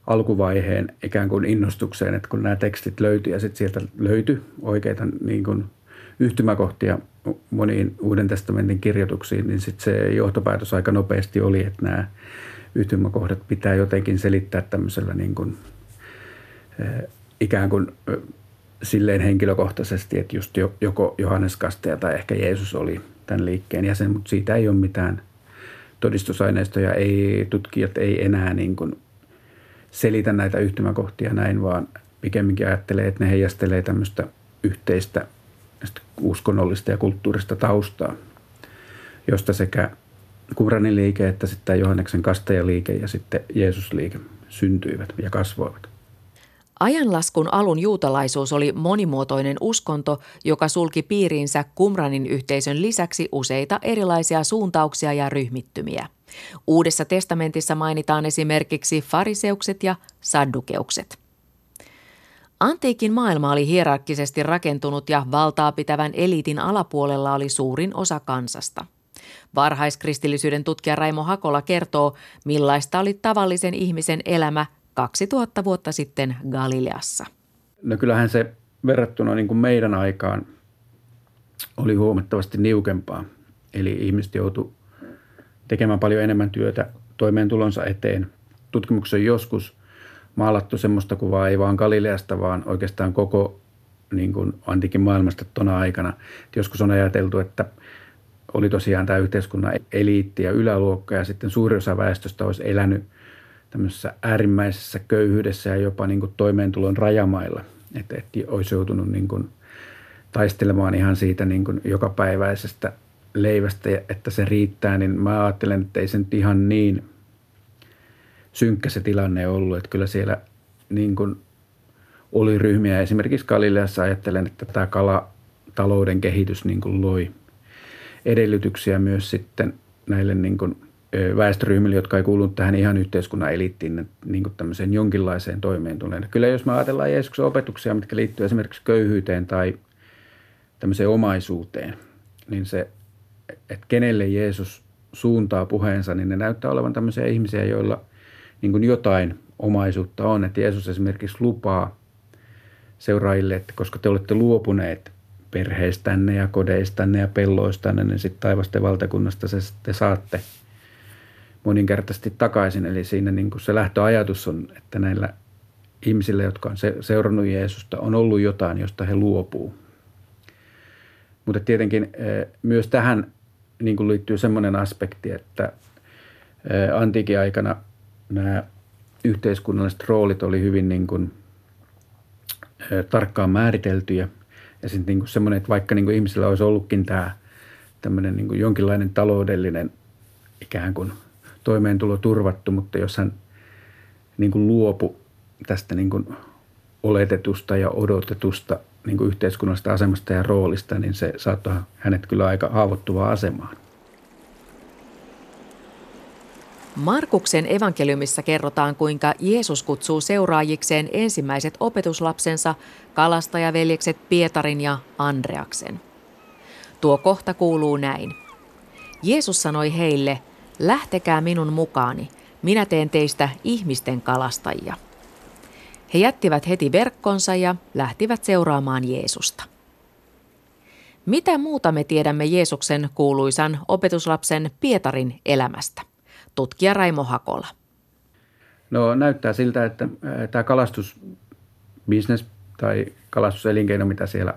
alkuvaiheen ikään kuin innostukseen, että kun nämä tekstit löytyi ja sitten sieltä löytyi oikeita niin kuin yhtymäkohtia moniin Uuden testamentin kirjoituksiin, niin sitten se johtopäätös aika nopeasti oli, että nämä yhtymäkohdat pitää jotenkin selittää tämmöisellä niin kuin, ikään kuin silleen henkilökohtaisesti, että just joko Johannes Kastaja tai ehkä Jeesus oli tämän liikkeen jäsen, mutta siitä ei ole mitään todistusaineistoja, ei, tutkijat ei enää niin kuin selitä näitä yhtymäkohtia näin, vaan pikemminkin ajattelee, että ne heijastelee tämmöistä yhteistä uskonnollista ja kulttuurista taustaa, josta sekä Kuranin liike että sitten Johanneksen kastajaliike ja sitten Jeesusliike syntyivät ja kasvoivat. Ajanlaskun alun juutalaisuus oli monimuotoinen uskonto, joka sulki piiriinsä Kumranin yhteisön lisäksi useita erilaisia suuntauksia ja ryhmittymiä. Uudessa testamentissa mainitaan esimerkiksi fariseukset ja saddukeukset. Antiikin maailma oli hierarkkisesti rakentunut ja valtaa pitävän eliitin alapuolella oli suurin osa kansasta. Varhaiskristillisyyden tutkija Raimo Hakola kertoo, millaista oli tavallisen ihmisen elämä 2000 vuotta sitten Galileassa. No kyllähän se verrattuna niin kuin meidän aikaan oli huomattavasti niukempaa. Eli ihmiset joutu tekemään paljon enemmän työtä toimeentulonsa eteen. Tutkimuksen joskus – maalattu semmoista kuvaa ei vaan Galileasta, vaan oikeastaan koko niin kuin antiikin maailmasta tuona aikana. Et joskus on ajateltu, että oli tosiaan tämä yhteiskunnan eliitti ja yläluokka ja sitten suuri osa väestöstä olisi elänyt tämmöisessä äärimmäisessä köyhyydessä ja jopa niin kuin toimeentulon rajamailla. Että, että olisi joutunut niin kuin taistelemaan ihan siitä niin kuin jokapäiväisestä leivästä, että se riittää, niin mä ajattelen, että ei se nyt ihan niin synkkä se tilanne ollut, että kyllä siellä niin kuin oli ryhmiä. Esimerkiksi Galileassa ajattelen, että tämä kalatalouden kehitys niin kuin loi edellytyksiä myös sitten näille niin kuin väestöryhmille, jotka ei kuulu tähän ihan yhteiskunnan eliittiin, niin kuin tämmöiseen jonkinlaiseen toimeentuleen. Kyllä jos me ajatellaan Jeesuksen opetuksia, mitkä liittyy esimerkiksi köyhyyteen tai tämmöiseen omaisuuteen, niin se, että kenelle Jeesus suuntaa puheensa, niin ne näyttää olevan tämmöisiä ihmisiä, joilla – niin kuin jotain omaisuutta on. Että Jeesus esimerkiksi lupaa seuraajille, että koska te olette luopuneet perheestänne ja kodeistanne ja pelloistanne, niin sitten taivasten valtakunnasta se te saatte moninkertaisesti takaisin. Eli siinä niin kuin se lähtöajatus on, että näillä ihmisillä, jotka on seurannut Jeesusta, on ollut jotain, josta he luopuu. Mutta tietenkin myös tähän niin kuin liittyy semmoinen aspekti, että antiikin aikana nämä yhteiskunnalliset roolit oli hyvin niin kuin, tarkkaan määriteltyjä. Ja sitten niin semmoinen, että vaikka niin kuin ihmisillä olisi ollutkin tämä tämmöinen niin kuin jonkinlainen taloudellinen ikään kuin toimeentulo turvattu, mutta jos hän niin kuin luopu tästä niin kuin oletetusta ja odotetusta niin kuin yhteiskunnallisesta asemasta ja roolista, niin se saattoi hänet kyllä aika haavoittuvaa asemaan. Markuksen evankeliumissa kerrotaan, kuinka Jeesus kutsuu seuraajikseen ensimmäiset opetuslapsensa, kalastajaveljekset Pietarin ja Andreaksen. Tuo kohta kuuluu näin. Jeesus sanoi heille, lähtekää minun mukaani, minä teen teistä ihmisten kalastajia. He jättivät heti verkkonsa ja lähtivät seuraamaan Jeesusta. Mitä muuta me tiedämme Jeesuksen kuuluisan opetuslapsen Pietarin elämästä? Tutkija Raimo Hakola. No näyttää siltä, että tämä kalastusbisnes tai kalastuselinkeino, mitä siellä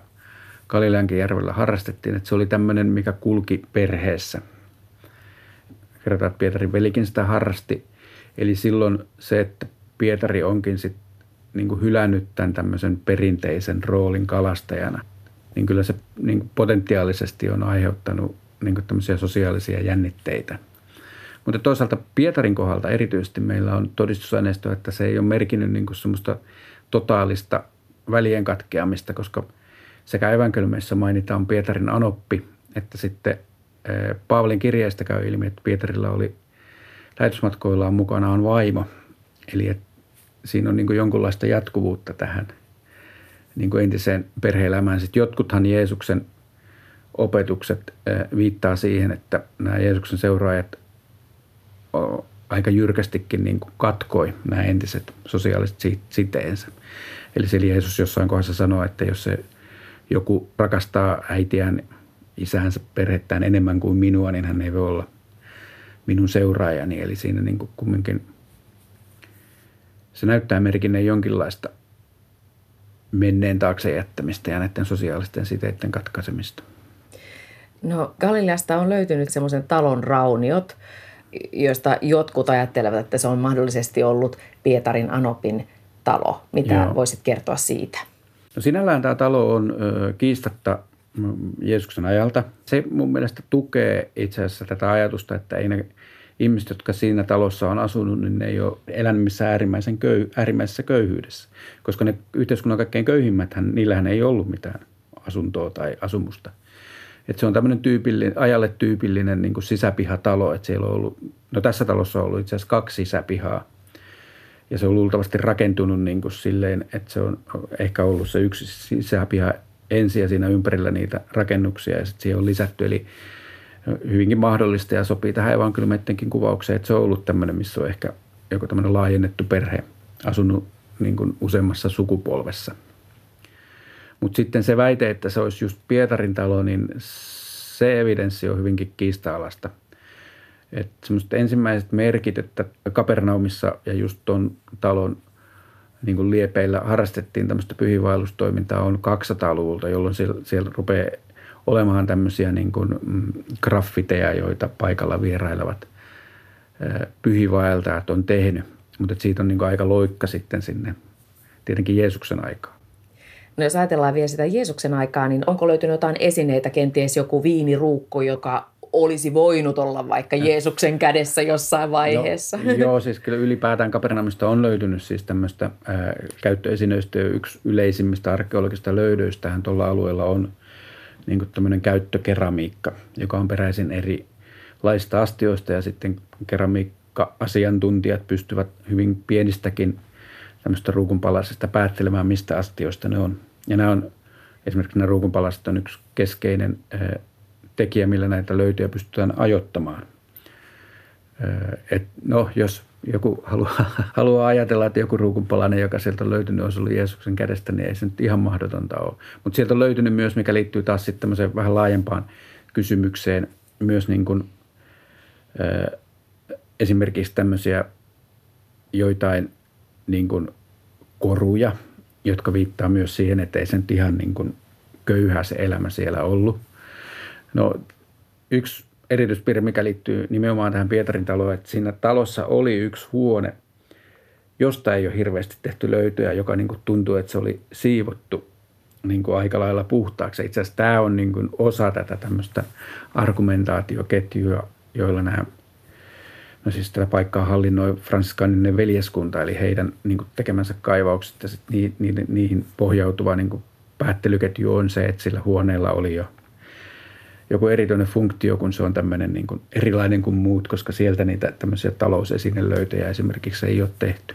järvellä harrastettiin, että se oli tämmöinen, mikä kulki perheessä. Kerrotaan, että Pietarin velikin sitä harrasti. Eli silloin se, että Pietari onkin sitten niin kuin hylännyt tämän tämmöisen perinteisen roolin kalastajana, niin kyllä se niin kuin potentiaalisesti on aiheuttanut niin kuin tämmöisiä sosiaalisia jännitteitä. Mutta toisaalta Pietarin kohdalta erityisesti meillä on todistusaineistoa, että se ei ole merkinnyt niin kuin semmoista totaalista välien katkeamista, koska sekä evankeliumissa mainitaan Pietarin anoppi, että sitten Paavalin kirjeestä käy ilmi, että Pietarilla oli lähetysmatkoillaan mukana on vaimo. Eli että siinä on niin kuin jonkunlaista jatkuvuutta tähän niin kuin entiseen perheelämään. Sitten jotkuthan Jeesuksen opetukset viittaa siihen, että nämä Jeesuksen seuraajat aika jyrkästikin niin kuin katkoi nämä entiset sosiaaliset siteensä. Eli se Jeesus jossain kohdassa sanoo, että jos se joku rakastaa äitiään, isänsä, perhettään enemmän kuin minua, niin hän ei voi olla minun seuraajani. Eli siinä niin kuin kumminkin – se näyttää merkinneen jonkinlaista menneen taakse jättämistä ja näiden sosiaalisten siteiden katkaisemista. No Galileasta on löytynyt semmoisen talon rauniot, joista jotkut ajattelevat, että se on mahdollisesti ollut Pietarin Anopin talo. Mitä Joo. voisit kertoa siitä? No sinällään tämä talo on ö, kiistatta mm, Jeesuksen ajalta. Se mun mielestä tukee itse asiassa tätä ajatusta, että ei ne ihmiset, jotka siinä talossa on asunut, niin ne ei ole elänyt missään äärimmäisen köy, äärimmäisessä köyhyydessä. Koska ne yhteiskunnan kaikkein köyhimmät, niillähän ei ollut mitään asuntoa tai asumusta. Et se on tämmöinen tyypillinen, ajalle tyypillinen niin kuin sisäpihatalo, että siellä on ollut, no tässä talossa on ollut itse asiassa kaksi sisäpihaa. Ja se on luultavasti rakentunut niin kuin silleen, että se on ehkä ollut se yksi sisäpiha ensin ja siinä ympärillä niitä rakennuksia ja sitten siihen on lisätty. Eli hyvinkin mahdollista ja sopii tähän evankeliumeittenkin kuvaukseen, että se on ollut tämmöinen, missä on ehkä joku tämmöinen laajennettu perhe asunut niin kuin useammassa sukupolvessa. Mutta sitten se väite, että se olisi just Pietarin talo, niin se evidenssi on hyvinkin kiista-alasta. Että semmoiset ensimmäiset merkit, että Kapernaumissa ja just tuon talon niin kuin liepeillä harrastettiin tämmöistä pyhiinvaellustoimintaa on 200-luvulta, jolloin siellä, siellä rupeaa olemaan tämmöisiä niin kuin mm, graffiteja, joita paikalla vierailevat pyhivaeltajat on tehnyt. Mutta siitä on niin kuin aika loikka sitten sinne tietenkin Jeesuksen aikaa. No jos ajatellaan vielä sitä Jeesuksen aikaa, niin onko löytynyt jotain esineitä, kenties joku viiniruukko, joka olisi voinut olla vaikka Jeesuksen kädessä jossain vaiheessa? No, joo, siis kyllä ylipäätään Kapernaumista on löytynyt siis tämmöistä äh, käyttöesineistä. Yksi yleisimmistä arkeologisista löydöistähän tuolla alueella on – niin tämmöinen käyttökeramiikka, joka on peräisin eri laista astioista ja sitten keramiikka-asiantuntijat pystyvät hyvin pienistäkin tämmöistä ruukunpalasista päättelemään, mistä astioista ne on. Ja nämä on, esimerkiksi nämä ruukunpalaset on yksi keskeinen tekijä, millä näitä löytöjä pystytään ajottamaan. Et no, jos joku haluaa, haluaa ajatella, että joku ruukunpalainen, joka sieltä on löytynyt, olisi ollut Jeesuksen kädestä, niin ei se nyt ihan mahdotonta ole. Mutta sieltä on löytynyt myös, mikä liittyy taas sitten tämmöiseen vähän laajempaan kysymykseen, myös niin kuin, esimerkiksi tämmöisiä joitain niin kuin koruja, jotka viittaa myös siihen, että ei se nyt ihan niin kuin köyhä se elämä siellä ollut. No yksi erityispiirre, mikä liittyy nimenomaan tähän Pietarin taloon, että siinä talossa oli yksi huone, josta ei ole hirveästi tehty löytöjä, joka niin kuin tuntuu, että se oli siivottu niin kuin aika lailla puhtaaksi. Itse asiassa tämä on niin kuin osa tätä tämmöistä argumentaatioketjua, joilla nämä, no siis tätä paikkaa hallinnoi fransiskaaninen veljeskunta, eli heidän niin kuin tekemänsä kaivaukset ja sitten niihin, niihin pohjautuva niin kuin päättelyketju on se, että sillä huoneella oli jo joku erityinen funktio, kun se on tämmöinen niin kuin erilainen kuin muut, koska sieltä niitä tämmöisiä talousesinelöytöjä esimerkiksi ei ole tehty.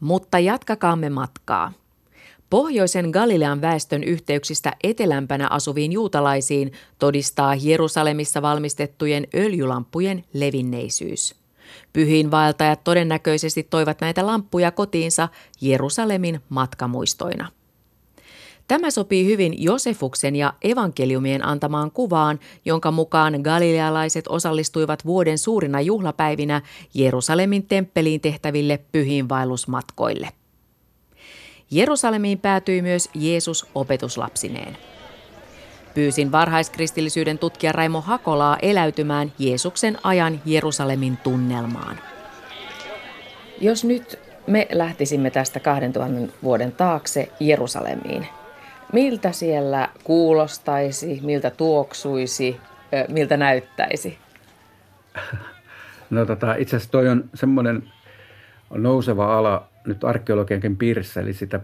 Mutta jatkakaamme matkaa. Pohjoisen Galilean väestön yhteyksistä etelämpänä asuviin juutalaisiin todistaa Jerusalemissa valmistettujen öljylampujen levinneisyys. Pyhiinvaeltajat todennäköisesti toivat näitä lamppuja kotiinsa Jerusalemin matkamuistoina. Tämä sopii hyvin Josefuksen ja evankeliumien antamaan kuvaan, jonka mukaan galilealaiset osallistuivat vuoden suurina juhlapäivinä Jerusalemin temppeliin tehtäville pyhiinvaellusmatkoille. Jerusalemiin päätyi myös Jeesus opetuslapsineen. Pyysin varhaiskristillisyyden tutkija Raimo Hakolaa eläytymään Jeesuksen ajan Jerusalemin tunnelmaan. Jos nyt me lähtisimme tästä 2000 vuoden taakse Jerusalemiin, miltä siellä kuulostaisi, miltä tuoksuisi, miltä näyttäisi? No tota, itse asiassa toi on semmoinen nouseva ala nyt arkeologiankin piirissä, eli sitä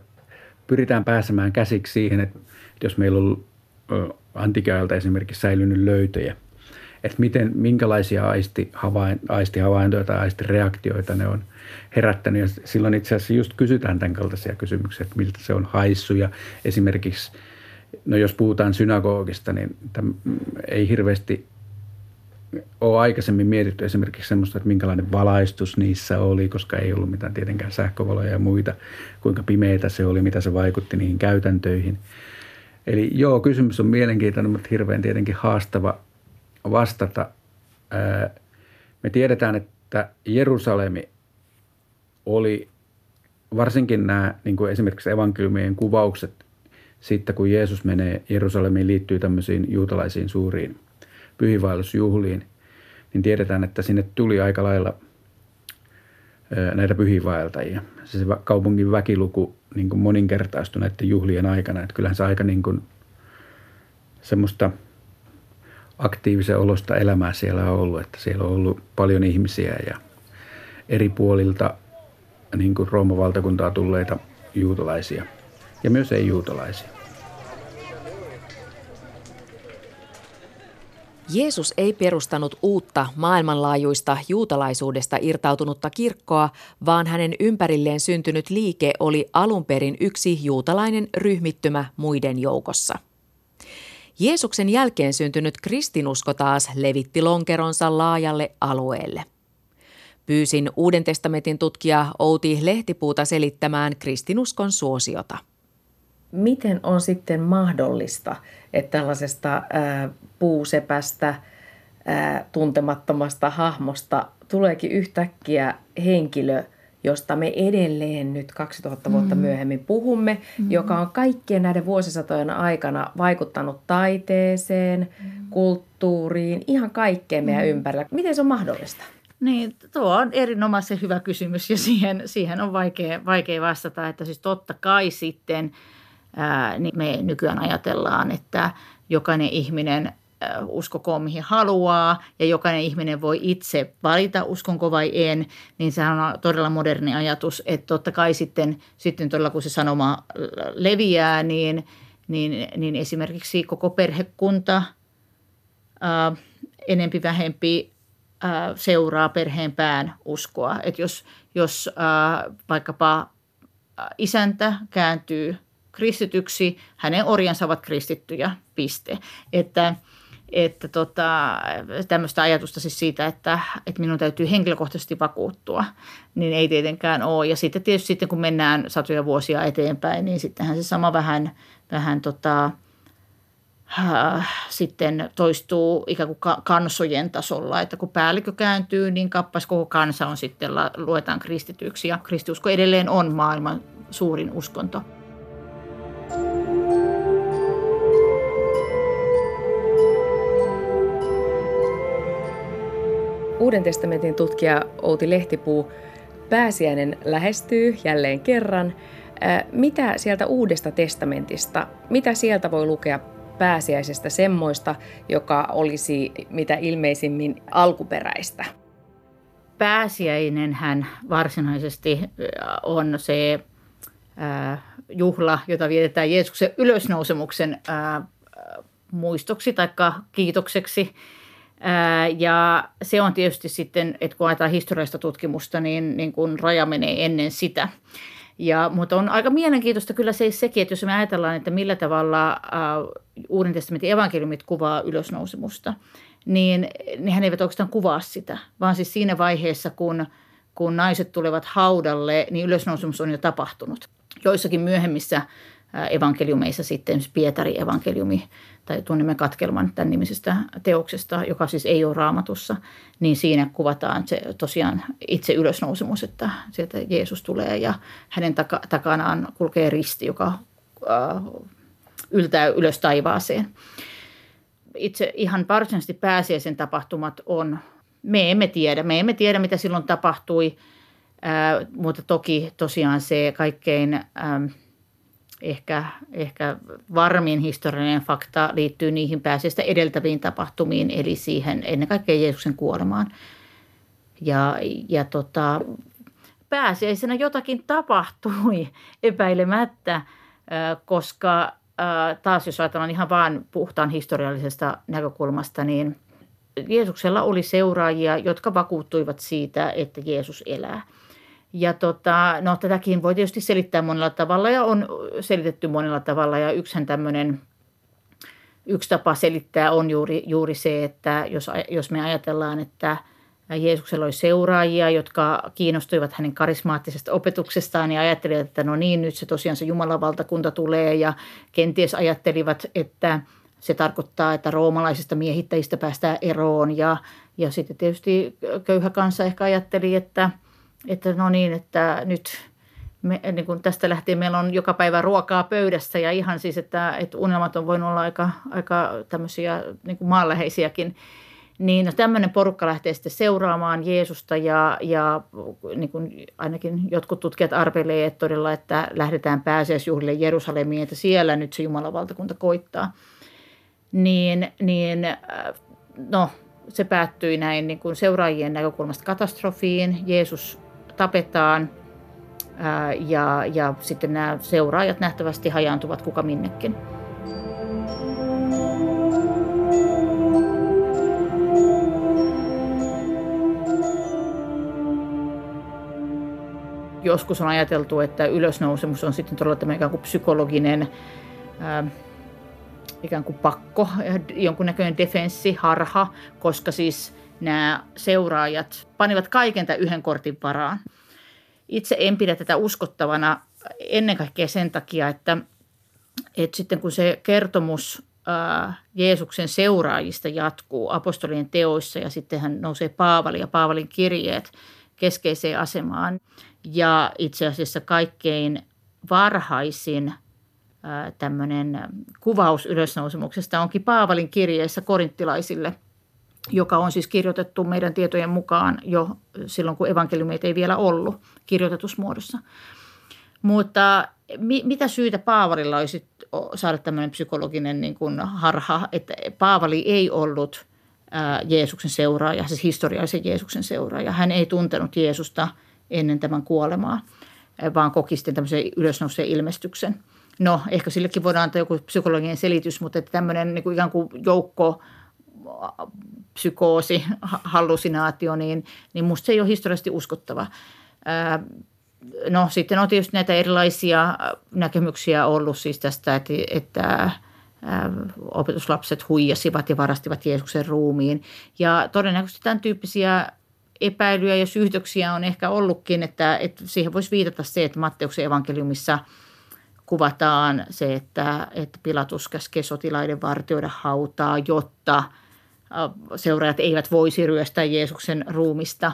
pyritään pääsemään käsiksi siihen, että jos meillä on antikiajalta esimerkiksi säilynyt löytöjä, että miten, minkälaisia aistihavain, aistihavaintoja tai aistireaktioita ne on herättänyt. Ja silloin itse asiassa just kysytään tämän kaltaisia kysymyksiä, että miltä se on haissu. Ja esimerkiksi, no jos puhutaan synagogista, niin ei hirveästi ole aikaisemmin mietitty esimerkiksi semmoista, että minkälainen valaistus niissä oli, koska ei ollut mitään tietenkään sähkövaloja ja muita, kuinka pimeitä se oli, mitä se vaikutti niihin käytäntöihin. Eli joo, kysymys on mielenkiintoinen, mutta hirveän tietenkin haastava vastata. Me tiedetään, että Jerusalemi oli varsinkin nämä niin kuin esimerkiksi evankeliumien kuvaukset siitä, kun Jeesus menee Jerusalemiin, liittyy tämmöisiin juutalaisiin suuriin pyhiinvaellusjuhliin, niin tiedetään, että sinne tuli aika lailla näitä pyhiinvaeltajia. Se, se kaupungin väkiluku niin kuin moninkertaistui näiden juhlien aikana. Että kyllähän se aika niin kuin semmoista aktiivisen olosta elämää siellä on ollut. Että siellä on ollut paljon ihmisiä ja eri puolilta niin kuin Rooman valtakuntaa tulleita juutalaisia ja myös ei-juutalaisia. Jeesus ei perustanut uutta maailmanlaajuista juutalaisuudesta irtautunutta kirkkoa, vaan hänen ympärilleen syntynyt liike oli alun perin yksi juutalainen ryhmittymä muiden joukossa. Jeesuksen jälkeen syntynyt kristinusko taas levitti lonkeronsa laajalle alueelle. Pyysin Uuden testamentin tutkija Outi Lehtipuuta selittämään kristinuskon suosiota. Miten on sitten mahdollista, että tällaisesta ää, puusepästä, ää, tuntemattomasta hahmosta tuleekin yhtäkkiä henkilö, josta me edelleen nyt 2000 vuotta mm. myöhemmin puhumme, mm. joka on kaikkien näiden vuosisatojen aikana vaikuttanut taiteeseen, mm. kulttuuriin, ihan kaikkeen meidän mm. ympärillä. Miten se on mahdollista? Niin, tuo on erinomaisen hyvä kysymys ja siihen, siihen on vaikea, vaikea vastata, että siis totta kai sitten niin me nykyään ajatellaan, että jokainen ihminen uskokoon mihin haluaa ja jokainen ihminen voi itse valita uskonko vai en, niin sehän on todella moderni ajatus, että totta kai sitten, sitten todella kun se sanoma leviää, niin, niin, niin esimerkiksi koko perhekunta ää, enempi vähempi ää, seuraa perheen pään uskoa. Että jos, jos ää, vaikkapa isäntä kääntyy kristityksi, hänen orjansa ovat kristittyjä, piste. Että että tota, tämmöistä ajatusta siis siitä, että, että minun täytyy henkilökohtaisesti vakuuttua, niin ei tietenkään ole. Ja sitten tietysti sitten kun mennään satoja vuosia eteenpäin, niin sittenhän se sama vähän, vähän tota, äh, sitten toistuu ikään kuin kansojen tasolla, että kun päällikö kääntyy, niin kappas koko kansa on sitten, luetaan kristityksi ja kristiusko edelleen on maailman suurin uskonto. Uuden testamentin tutkija Outi Lehtipuu, pääsiäinen lähestyy jälleen kerran. Mitä sieltä Uudesta testamentista, mitä sieltä voi lukea pääsiäisestä semmoista, joka olisi mitä ilmeisimmin alkuperäistä? Pääsiäinen hän varsinaisesti on se juhla, jota vietetään Jeesuksen ylösnousemuksen muistoksi tai kiitokseksi ja se on tietysti sitten, että kun ajatellaan historiallista tutkimusta, niin, niin kun raja menee ennen sitä. Ja, mutta on aika mielenkiintoista kyllä se sekin, että jos me ajatellaan, että millä tavalla uh, Uuden testamentin evankeliumit kuvaa ylösnousemusta, niin nehän eivät oikeastaan kuvaa sitä, vaan siis siinä vaiheessa, kun, kun naiset tulevat haudalle, niin ylösnousemus on jo tapahtunut. Joissakin myöhemmissä evankeliumeissa sitten, Pietari evankeliumi tai tunnemme katkelman tämän nimisestä teoksesta, joka siis ei ole raamatussa, niin siinä kuvataan se tosiaan itse ylösnousemus, että sieltä Jeesus tulee ja hänen taka- takanaan kulkee risti, joka yltää ylös taivaaseen. Itse ihan varsinaisesti pääsiäisen tapahtumat on, me emme tiedä, me emme tiedä mitä silloin tapahtui, mutta toki tosiaan se kaikkein... Äh, ehkä, ehkä varmin historiallinen fakta liittyy niihin pääsiäistä edeltäviin tapahtumiin, eli siihen ennen kaikkea Jeesuksen kuolemaan. Ja, ja tota, pääsiäisenä jotakin tapahtui epäilemättä, koska taas jos ajatellaan ihan vain puhtaan historiallisesta näkökulmasta, niin Jeesuksella oli seuraajia, jotka vakuuttuivat siitä, että Jeesus elää – ja tota, no, tätäkin voi tietysti selittää monella tavalla ja on selitetty monella tavalla. Ja yksihän tämmöinen, yksi tapa selittää on juuri, juuri se, että jos, jos me ajatellaan, että Jeesuksella oli seuraajia, jotka kiinnostuivat hänen karismaattisesta opetuksestaan ja ajattelivat, että no niin, nyt se tosiaan se Jumalan valtakunta tulee ja kenties ajattelivat, että se tarkoittaa, että roomalaisista miehittäjistä päästään eroon ja, ja sitten tietysti köyhä kansa ehkä ajatteli, että – että no niin, että nyt me, niin kuin tästä lähtien meillä on joka päivä ruokaa pöydässä ja ihan siis, että, että unelmat on voinut olla aika, aika tämmöisiä niin kuin maanläheisiäkin. Niin no, tämmöinen porukka lähtee sitten seuraamaan Jeesusta ja, ja niin kuin ainakin jotkut tutkijat arvelee, että todella, että lähdetään pääsiäisjuhlille Jerusalemiin, että siellä nyt se Jumalan valtakunta koittaa. Niin, niin no, se päättyi näin niin kuin seuraajien näkökulmasta katastrofiin. Jeesus tapetaan ja, ja sitten nämä seuraajat nähtävästi hajaantuvat kuka minnekin. Joskus on ajateltu, että ylösnousemus on sitten todella tämä ikään kuin psykologinen ää, ikään kuin pakko, jonkunnäköinen defenssi, harha, koska siis nämä seuraajat panivat kaiken tämän yhden kortin varaan. Itse en pidä tätä uskottavana ennen kaikkea sen takia, että, että sitten kun se kertomus Jeesuksen seuraajista jatkuu apostolien teoissa ja sitten hän nousee Paavali ja Paavalin kirjeet keskeiseen asemaan. Ja itse asiassa kaikkein varhaisin tämmöinen kuvaus ylösnousemuksesta onkin Paavalin kirjeessä korinttilaisille – joka on siis kirjoitettu meidän tietojen mukaan jo silloin, kun evankeliumit ei vielä ollut kirjoitetusmuodossa. Mutta mi- mitä syytä Paavalilla olisi saada tämmöinen psykologinen niin kuin harha, että Paavali ei ollut ää, Jeesuksen seuraaja, siis historiallisen Jeesuksen seuraaja. Hän ei tuntenut Jeesusta ennen tämän kuolemaa, vaan koki sitten tämmöisen ylösnouseen ilmestyksen. No, ehkä sillekin voidaan antaa joku psykologinen selitys, mutta että tämmöinen niin kuin ikään kuin joukko psykoosi, hallusinaatio, niin, niin musta se ei ole historiallisesti uskottava. No sitten on tietysti näitä erilaisia näkemyksiä ollut siis tästä, että, että opetuslapset huijasivat ja varastivat Jeesuksen ruumiin. Ja todennäköisesti tämän tyyppisiä epäilyjä ja syytöksiä on ehkä ollutkin, että, että siihen voisi viitata se, että Matteuksen evankeliumissa kuvataan se, että, että Pilatus käskee sotilaiden vartioida hautaa, jotta seuraajat eivät voisi ryöstää Jeesuksen ruumista.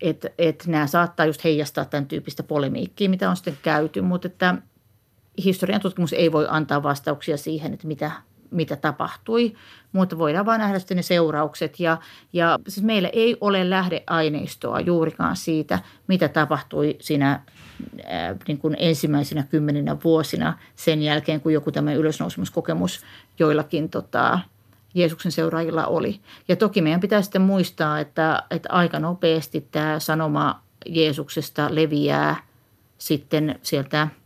Että et nämä saattaa just heijastaa tämän tyyppistä polemiikkiä, mitä on sitten käyty, mutta että historian tutkimus ei voi antaa vastauksia siihen, että mitä, mitä tapahtui, mutta voidaan vain nähdä sitten ne seuraukset. Ja, ja siis meillä ei ole lähdeaineistoa juurikaan siitä, mitä tapahtui siinä ää, niin kuin ensimmäisenä kymmeninä vuosina sen jälkeen, kun joku tämä ylösnousemuskokemus joillakin tota, Jeesuksen seuraajilla oli. Ja toki meidän pitää sitten muistaa, että, että aika nopeasti tämä sanoma Jeesuksesta leviää sitten sieltä –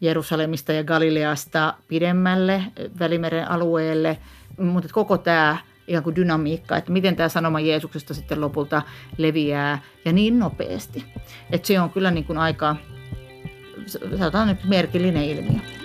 Jerusalemista ja Galileasta pidemmälle Välimeren alueelle, mutta koko tämä ikään kuin dynamiikka, että miten tämä sanoma Jeesuksesta sitten lopulta leviää ja niin nopeasti. Että se on kyllä niin kuin aika, sanotaan nyt merkillinen ilmiö.